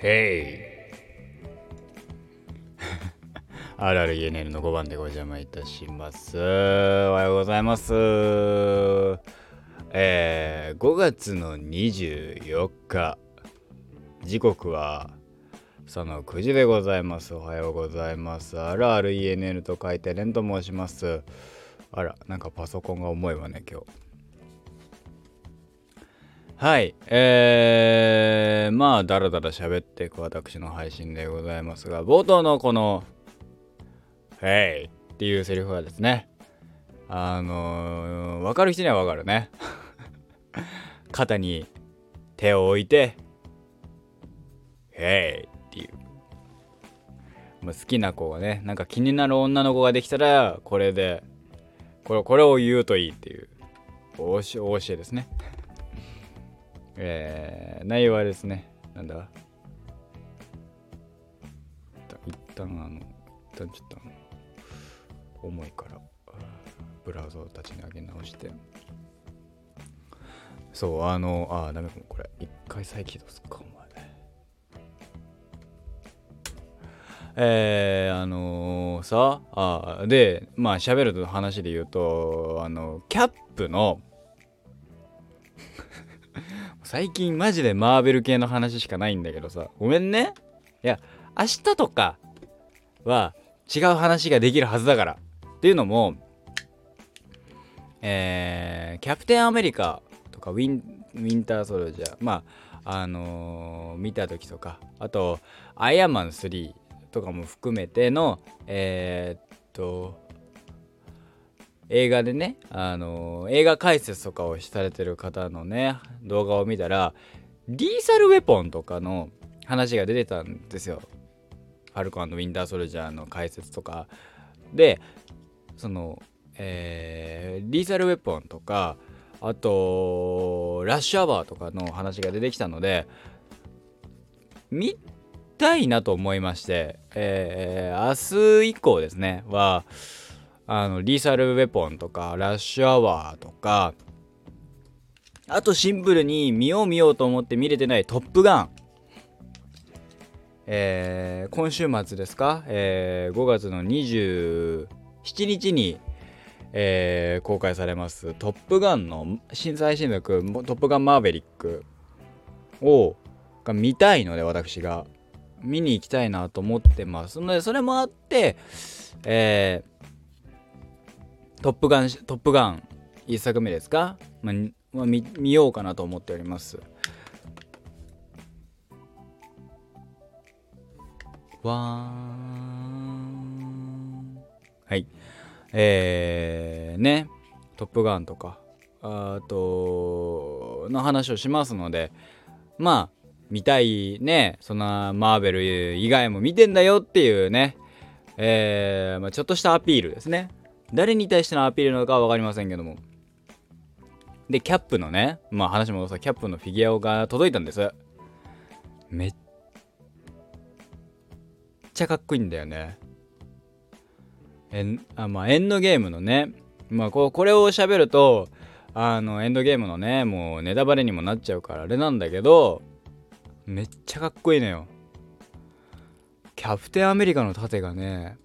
へい あるある ENL の5番でご邪魔いたします。おはようございます。えー、5月の24日、時刻はその9時でございます。おはようございます。あるある ENL と書いてレンと申します。あら、なんかパソコンが重いわね、今日。はい、えー、まあ、だらだら喋っていく私の配信でございますが、冒頭のこの、へいっていうセリフはですね、あのー、わかる人にはわかるね。肩に手を置いて、へいっていう。まあ、好きな子がね、なんか気になる女の子ができたら、これで、これこれを言うといいっていう、お教えですね。えー、内容はですね、なんだ？一旦あの、一旦ちょっと、重いから、ブラウザを立ち上げ直して、そう、あの、あ、ダメかも、これ、一回再起動すっか、お前。えー、あのー、さあでまあ喋ると話で言うとあのキャップの最近マジでマーベル系の話しかないんだけどさ。ごめんね。いや明日とかは違う話ができるはずだから。っていうのもえー、キャプテンアメリカとかウィンウィンターソルジャー。まああのー、見た時とか。あとアイアンマン3とかも含めてのえー、っと映画でね、あの映画解説とかをされてる方のね動画を見たらリーサルウェポンとかの話が出てたんですよ。ファルコンウィンターソルジャーの解説とかでそのえー、リーサルウェポンとかあとラッシュアワーとかの話が出てきたので見たいなと思いまして、えー、明日以降ですねはあのリーサルウェポンとかラッシュアワーとかあとシンプルに見よう見ようと思って見れてないトップガン。えー、今週末ですか、えー、5月の27日に、えー、公開されます「トップガン」の新最新作「トップガンマーヴェリック」をが見たいので私が。見に行きたいなと思ってます。のでそれもあってえー、トップガントップガン1作目ですか、まあまあ、見見ようかなと思っております。わーはい。えー、ね。トップガンとか。あとの話をしますので。まあ見たいね。そんなマーベル以外も見てんだよっていうね。えーまあ、ちょっとしたアピールですね。誰に対してのアピールなのかは分かりませんけども。でキャップのねまあ話もさキャップのフィギュアが届いたんです。めっちゃかっこいいんだよね。えんあまあエンドゲームのねまあこうこれを喋るとあのエンドゲームのねもうネタバレにもなっちゃうからあれなんだけどめっちゃかっこいいのよ。キャプテンアメリカの盾がね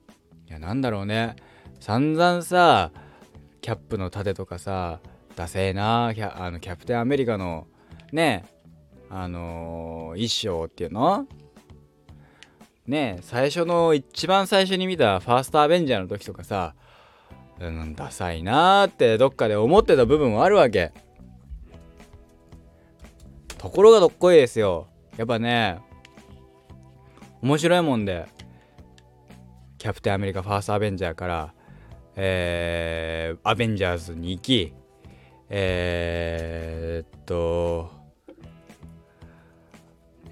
いやなんだろうね。散々さキャップの盾とかさダセーなキャあのキャプテンアメリカのねあのー、衣装っていうの？ね最初の一番最初に見たファーストアベンジャーの時とかさうんダサいなーってどっかで思ってた部分もあるわけ。ところがどっこいですよ。やっぱね面白いもんでキャプテンアメリカファーストアベンジャーからえー、アベンジャーズに行きえー、っと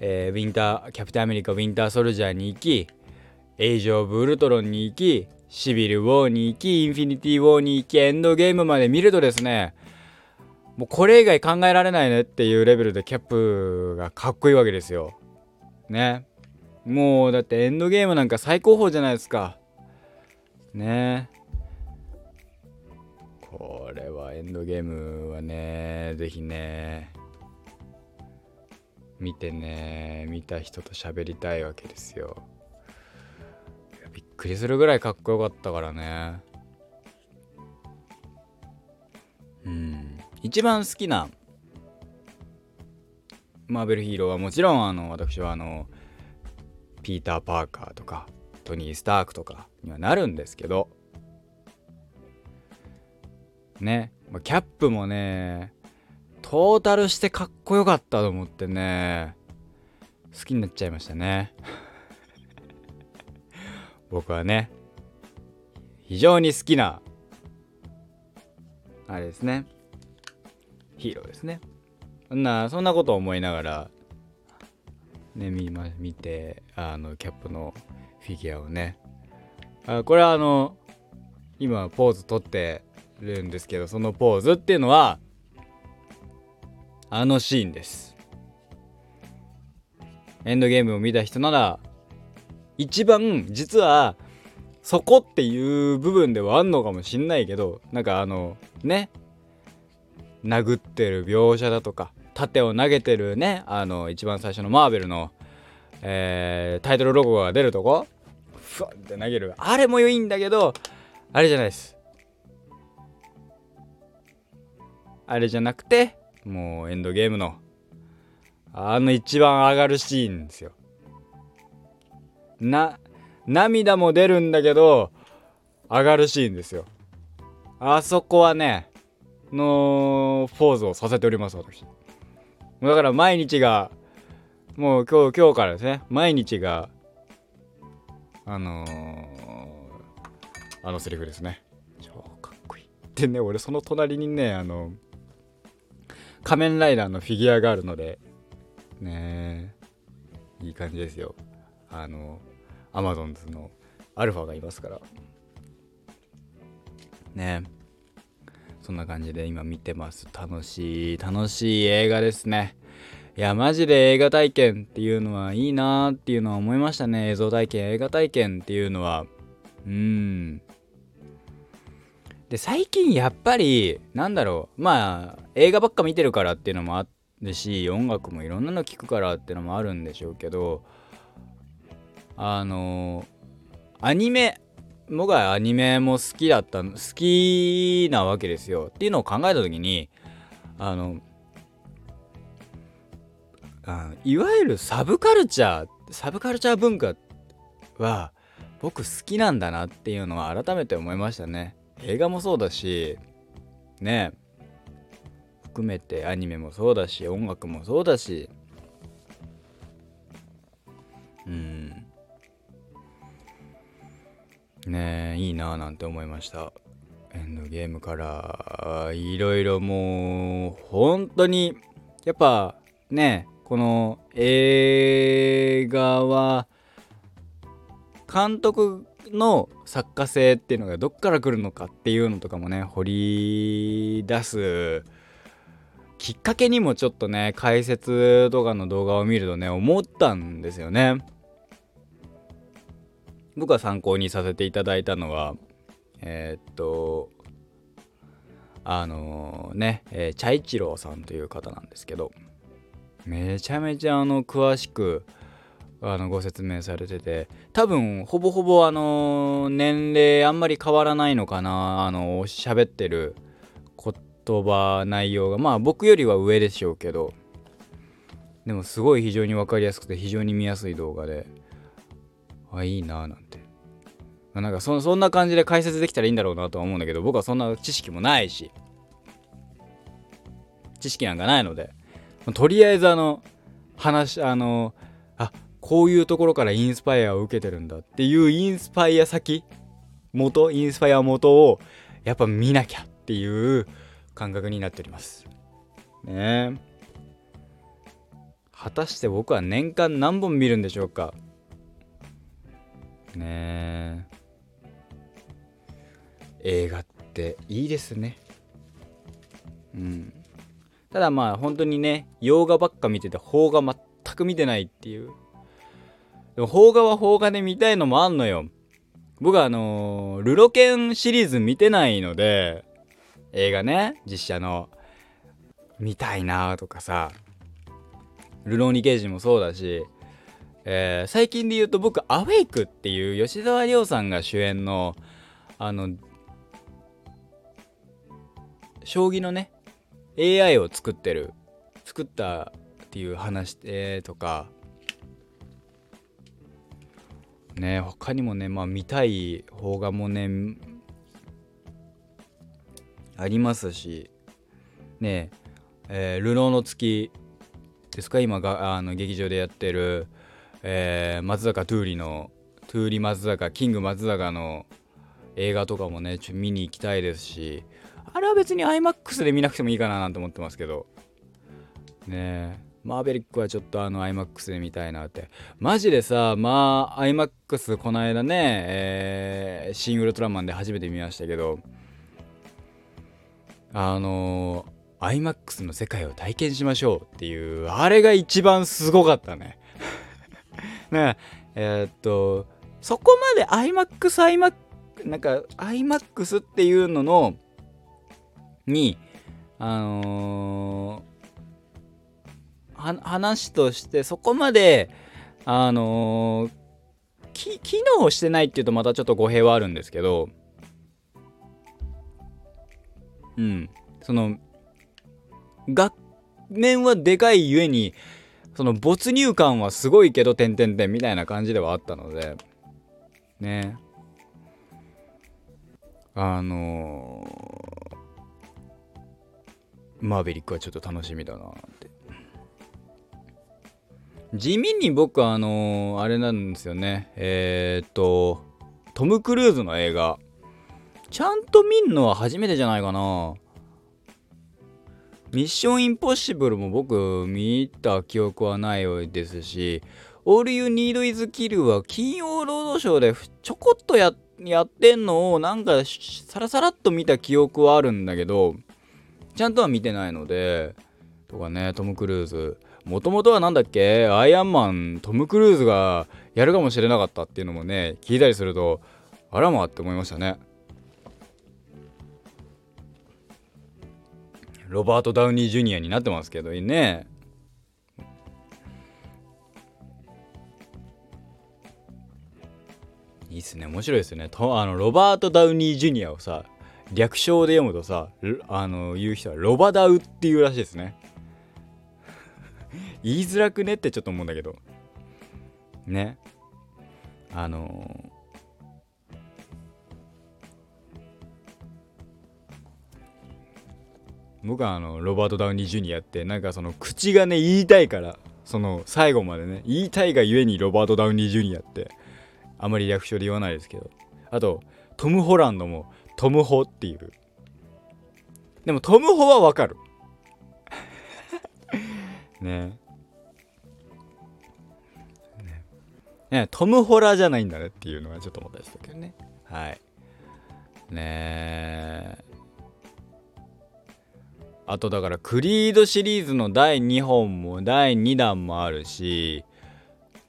えー、ウィンターキャプテンアメリカウィンターソルジャーに行きエイジ・オブ・ウルトロンに行きシビル・ウォーに行きインフィニティ・ウォーに行きエンドゲームまで見るとですねもうこれ以外考えられないねっていうレベルでキャップがかっこいいわけですよ。ね。もうだってエンドゲームなんか最高峰じゃないですか。ね。こエンドゲームはねぜひね見てね見た人と喋りたいわけですよ。びっくりするぐらいかっこよかったからね。うん。一番好きなマーベルヒーローはもちろんあの私はあのピーター・パーカーとかトニー・スタークとかにはなるんですけどね。まキャップもねトータルしてかっこよかったと思ってね好きになっちゃいましたね。僕はね非常に好きなあれですね。ヒーローですね。そんなそんなことを思いながらね見,、ま、見てあのキャップのフィギュアをね。あこれはあの今ポーズ取ってるんですけどそのポーズっていうのはあのシーンです。エンドゲームを見た人なら一番実はそこっていう部分ではあんのかもしんないけどなんかあのね殴ってる描写だとか盾を投げてるねあの一番最初のマーベルの、えー、タイトルロゴが出るとこふわって投げる。あれもいいんだけどあれじゃないです。あれじゃなくてもうエンドゲームのあの一番上がるシーンですよ。な涙も出るんだけど上がるシーンですよ。あそこはねのポーズをさせております私。だから毎日がもう今日今日からですね。毎日があのー、あのセリフですね。超かっこいい。でね俺その隣にねあの仮面ライダーのフィギュアがあるのでねいい感じですよ。あのアマゾンズのアルファがいますから。ねそんな感じで今見てます。楽しい楽しい映画ですね。いやマジで映画体験っていうのはいいなーっていうのは思いましたね。映像体験映画体験っていうのは。うん。で最近やっぱりなんだろうまあ映画ばっか見てるからっていうのもあるし音楽もいろんなの聴くからっていうのもあるんでしょうけどあのアニメ僕はアニメも好きだった好きなわけですよ。っていうのを考えた時にあのあいわゆるサブカルチャーサブカルチャー文化は僕好きなんだなっていうのは改めて思いましたね。映画もそうだしね含めてアニメもそうだし音楽もそうだしうん。ねえいいなぁなんて思いました。エンドゲームからいろいろもう本当にやっぱねこの映画は監督の作家性っていうのがどっから来るのかっていうのとかもね掘り出すきっかけにもちょっとね解説とかの動画を見るとね思ったんですよね。僕が参考にさせていただいたのはえー、っとあのー、ね、えー、チャイチローさんという方なんですけどめちゃめちゃあの詳しくあのご説明されてて多分ほぼほぼあの年齢あんまり変わらないのかなあの喋ってる言葉内容が。まあ僕よりは上でしょうけどでもすごい非常に分かりやすくて非常に見やすい動画であいいなーなんて。なんかそそんな感じで解説できたらいいんだろうなとは思うんだけど僕はそんな知識もないし知識なんかないのでとりあえずあの話あのこういうところからインスパイアを受けてるんだっていうインスパイア先元インスパイア元をやっぱ見なきゃっていう感覚になっております。ね。果たして僕は年間何本見るんでしょうか？ね。映画っていいですね。うん。ただまあ本当にね洋画ばっか見てて邦画全く見てないっていう。でも邦画は邦画で見たいのもあんのよ。僕はあのー、ルロケンシリーズ見てないので映画ね実写の。見たいなとかさ。ルローニケンシンもそうだし、えー、最近で言うと僕、アウェイクっていう吉沢亮さんが主演の、あの、将棋のね、AI を作ってる、作ったっていう話、えー、とか、ね、他にもね、まあ見たい邦画もね、ありますし、ねえー、流浪の月ですか今があの劇場でやってる、えー、松坂トゥーリのトゥーリ松坂キング松坂の映画とかもねちょ見に行きたいですしあれは別に IMAX で見なくてもいいかななんて思ってますけどね。えマーベリックはちょっとあの IMAX で見たいなって。マジでさまあ IMAX この間ね、えー、シン・ウルトラマンで初めて見ましたけど。あのー、IMAX の世界を体験しましょうっていうあれが一番すごかったね。ねえー、っとそこまで iMAX、iMAX、なんか iMAX っていうのの、に、あのー、話としてそこまで、あのー、機能してないっていうとまたちょっと語弊はあるんですけど、うん、その、画面はでかいゆえに、その没入感はすごいけど、点々点みたいな感じではあったので、ね。あのー、マーベリックはちょっと楽しみだなって。地味に僕はあのー、あれなんですよね。えー、っと、トム・クルーズの映画。ちゃんと見んのは初めてじゃないかな。ミッションインポッシブルも僕見た記憶はないですし、All You Need Is Kill は金曜ロードショーでちょこっとややってんのをなんかサラサラっと見た記憶はあるんだけど、ちゃんとは見てないので、とかね、トム・クルーズ。もともとは何だっけ？アイアンマン、トム・クルーズがやるかもしれなかったっていうのもね、聞いたりすると、あらまって思いましたね。ロバート・ダウニー・ジュニアになってますけどね。いいっすね。面白いですね。とあのロバート・ダウニー・ジュニアをさ略称で読むとさあの言う人はロバダウっていうらしいですね。言いづらくねってちょっと思うんだけど。ね。あの僕はあのロバート・ダウニー・ジュニアってなんかその口がね言いたいからその最後までね言いたいがゆえにロバート・ダウニー・ジュニアってあまり略称で言わないですけど。あとトム・ホランドもトム・ホっていう。でもトム・ホはわかる。ね。ねトム・ホラーじゃないんだねっていうのはちょっと思ったんですけどね。はい。ねえ。あとだからクリードシリーズの第2本も第2弾もあるし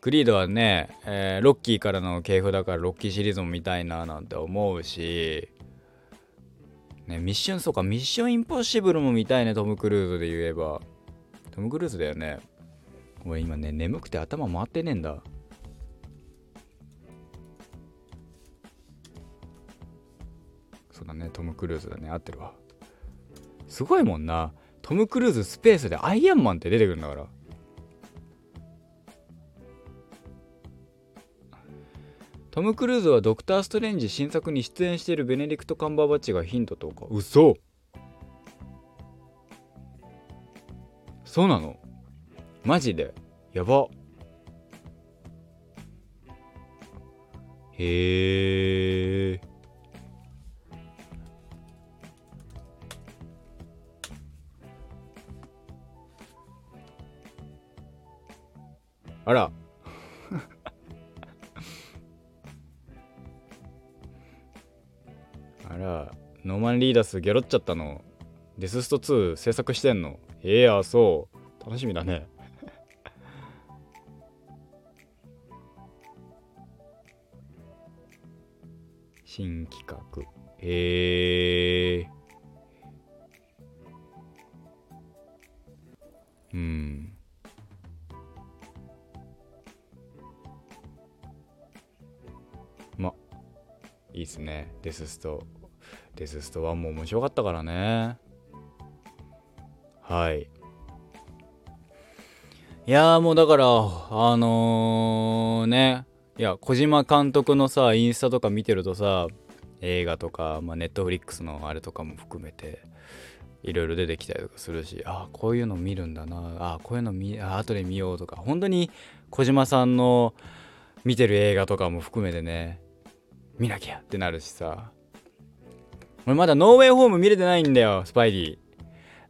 クリードはね、えー、ロッキーからの系譜だからロッキーシリーズも見たいななんて思うし、ね、ミッションそうかミッションインポッシブルも見たいねトム・クルーズで言えば。トム・クルーズだよね。俺今ね眠くて頭回ってねえんだそうだねトム・クルーズだね合ってるわ。すごいもんな。トム・クルーズスペースでアイアンマンって出てくるんだから。トム・クルーズはドクター・ストレンジ新作に出演しているベネディクト・カンバーバッチがヒントとか。嘘。そうなの？マジで？やば。へえあら。あらノーマン・リーダースゲロっちゃったの。デススト2制作してんの。ええー、あそう。楽しみだね。新企画。へえ、うん。いいっすね。デススト。デススト1も面白かったからね。はい。いやもうだからあのー、ね。いや小島監督のさインスタとか見てるとさ映画とか、まあ、ネットフリックスのあれとかも含めていろいろ出てきたりとかするしああこういうの見るんだな。あこういうの見あ後で見ようとか。本当に小島さんの見てる映画とかも含めてね見なきゃってなるしさ。俺まだノーウェイホーム見れてないんだよスパイリ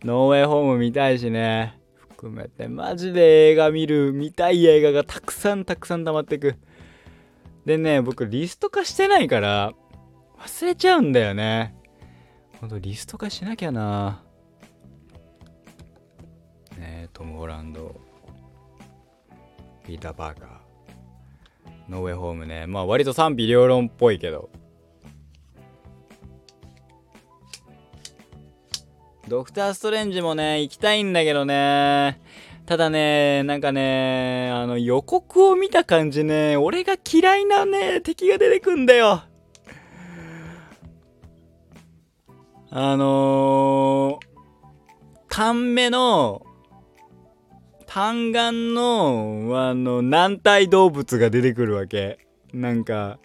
ーノーウェイホーム見たいしね。含めてマジで映画見る見たい映画がたくさんたくさん溜まってく。でね僕リスト化してないから忘れちゃうんだよね。ほんとリスト化しなきゃな。ねトム・ホランド。ピーター・パーカー。 No Way Home ね。まあ割と賛否両論っぽいけど。ドクター・ストレンジもね行きたいんだけどね。ただねなんかねあの予告を見た感じね俺が嫌いなね敵が出てくんだよ。あのー、単目の単眼の、あの、軟体動物が出てくるわけ。なんか、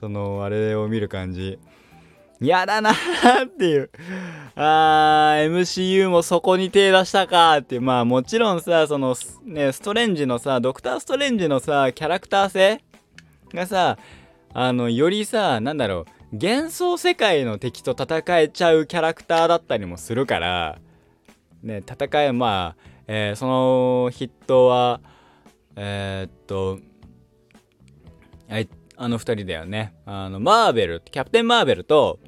その、あれを見る感じ。やだなーっていう。あー、MCU もそこに手出したかっていう。まあもちろんさ、その、ね、ストレンジのさ、ドクターストレンジのさ、キャラクター性がさ、あの、よりさ、なんだろう、幻想世界の敵と戦えちゃうキャラクターだったりもするから、ね、戦え、まあ、えー、そのヒットはえー、っとあの2人だよね。あのマーベルキャプテン・マーベルと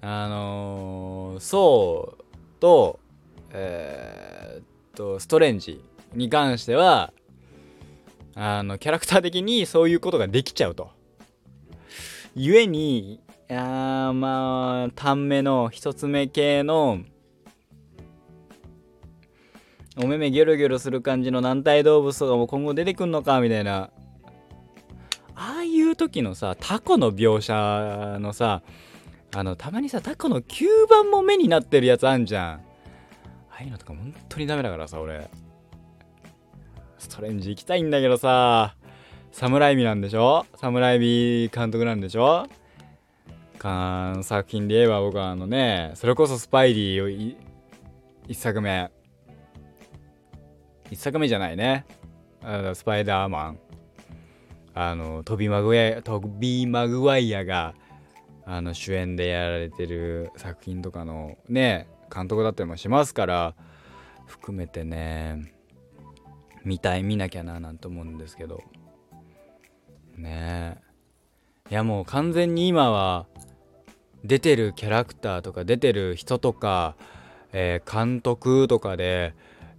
あのー、ソーとえー、っとストレンジに関してはあのキャラクター的にそういうことができちゃうと。故にあまあ短めの一つ目系のお目目ギョロギョロする感じの軟体動物とかも今後出てくんのかみたいな。ああいう時のさタコの描写のさあのたまにさタコの吸盤も目になってるやつあんじゃん。ああいうのとか本当にダメだからさ俺。ストレンジ行きたいんだけどさサムライビなんでしょ？サムライビ監督なんでしょ？かん作品で言えば僕はあのねそれこそスパイリーを1作目。1作目じゃないね。スパイダーマン。あのトビ・マグワイアトビー・マグワイアがあの主演でやられてる作品とかのね監督だったりもしますから含めてね見たい見なきゃななんて思うんですけど。ね。えいやもう完全に今は出てるキャラクターとか出てる人とか、えー、監督とかで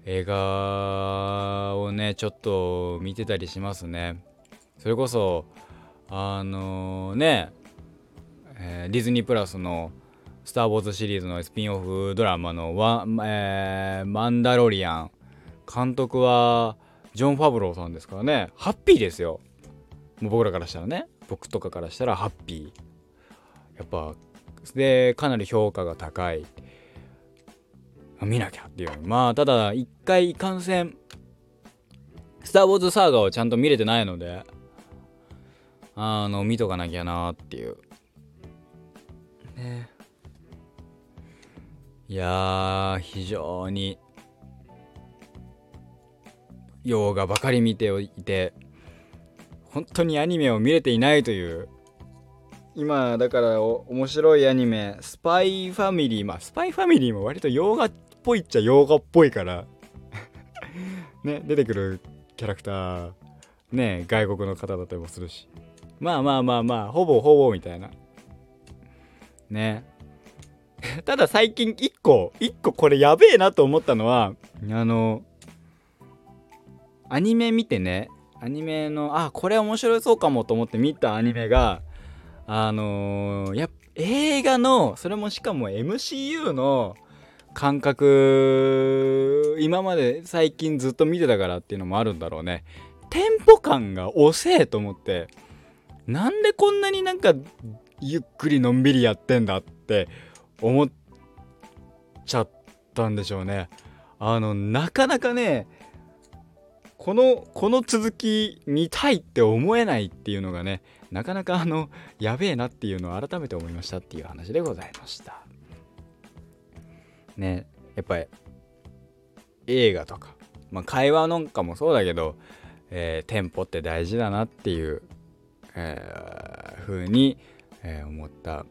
映画をねちょっと見てたりしますね。それこそあのー、ね、えー、ディズニープラスの「スター・ウォーズ」シリーズのスピンオフドラマのワ、えー、マンダロリアン」監督はジョン・ファブローさんですからね。ハッピーですよ。もう僕らからしたらね。僕とかからしたらハッピー。やっぱでかなり評価が高い見なきゃっていう。まあただ一回いかんせんスター・ウォーズ・サーガをちゃんと見れてないので。あの見とかなきゃなっていう。ね。いや非常に洋画ばかり見ていて本当にアニメを見れていないという。今だから面白いアニメスパイファミリー。まあスパイファミリーも割と洋画ぽいっちゃ洋画っぽいから。ね出てくるキャラクター。ね外国の方だったりもするし。まあまあまあまあほぼほぼみたいな。ね。ただ最近1個1個これやべえなと思ったのはあのアニメ見てね。アニメのあこれ面白そうかもと思って見たアニメがあのー、や映画のそれもしかも MCU の感覚今まで最近ずっと見てたからっていうのもあるんだろうね。テンポ感が遅えと思ってなんでこんなになんかゆっくりのんびりやってんだって思っちゃったんでしょうね。あのなかなかねこのこの続き見たいって思えないっていうのがねなかなかあのやべえなっていうのを改めて思いましたっていう話でございました。ねやっぱり映画とか、まあ、会話なんかもそうだけど、えー、テンポって大事だなっていう、えー、風に、えー、思った。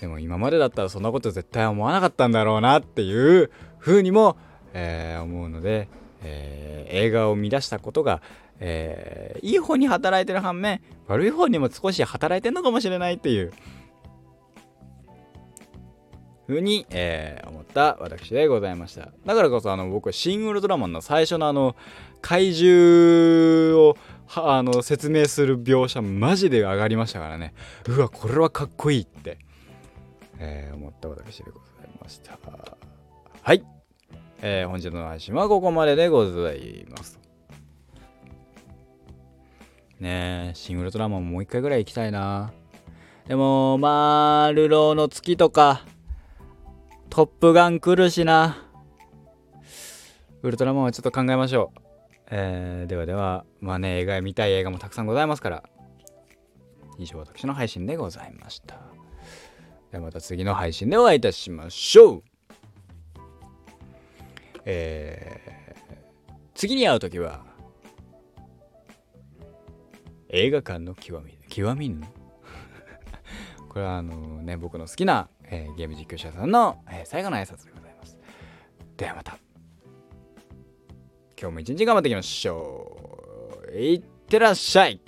でも今までだったらそんなこと絶対思わなかったんだろうなっていう風にも、えー、思うので、えー、映画を見出したことが、えー、いい方に働いてる反面悪い方にも少し働いてるのかもしれないっていうふうに、えー、思った私でございました。だからこそあの僕シン・ウルトラマンの最初のあの怪獣をあの説明する描写マジで上がりましたからね。うわこれはかっこいいって、えー、思った私でございました。はい、えー、本日の配信はここまででございます。ねえシン・ウルトラマンもう一回ぐらい行きたいな。でもまあルローの月とかトップガン来るしな。ウルトラマンはちょっと考えましょう。えー、ではでは、まあね、映画見たい映画もたくさんございますから。以上、私の配信でございました。ではまた次の配信でお会いいたしましょう。えー、次に会う時は、映画館の極み、極みぬ これはあのね、僕の好きなえー、ゲーム実況者さんの、えー、最後の挨拶でございます。ではまた。今日も一日頑張っていきましょう。いってらっしゃい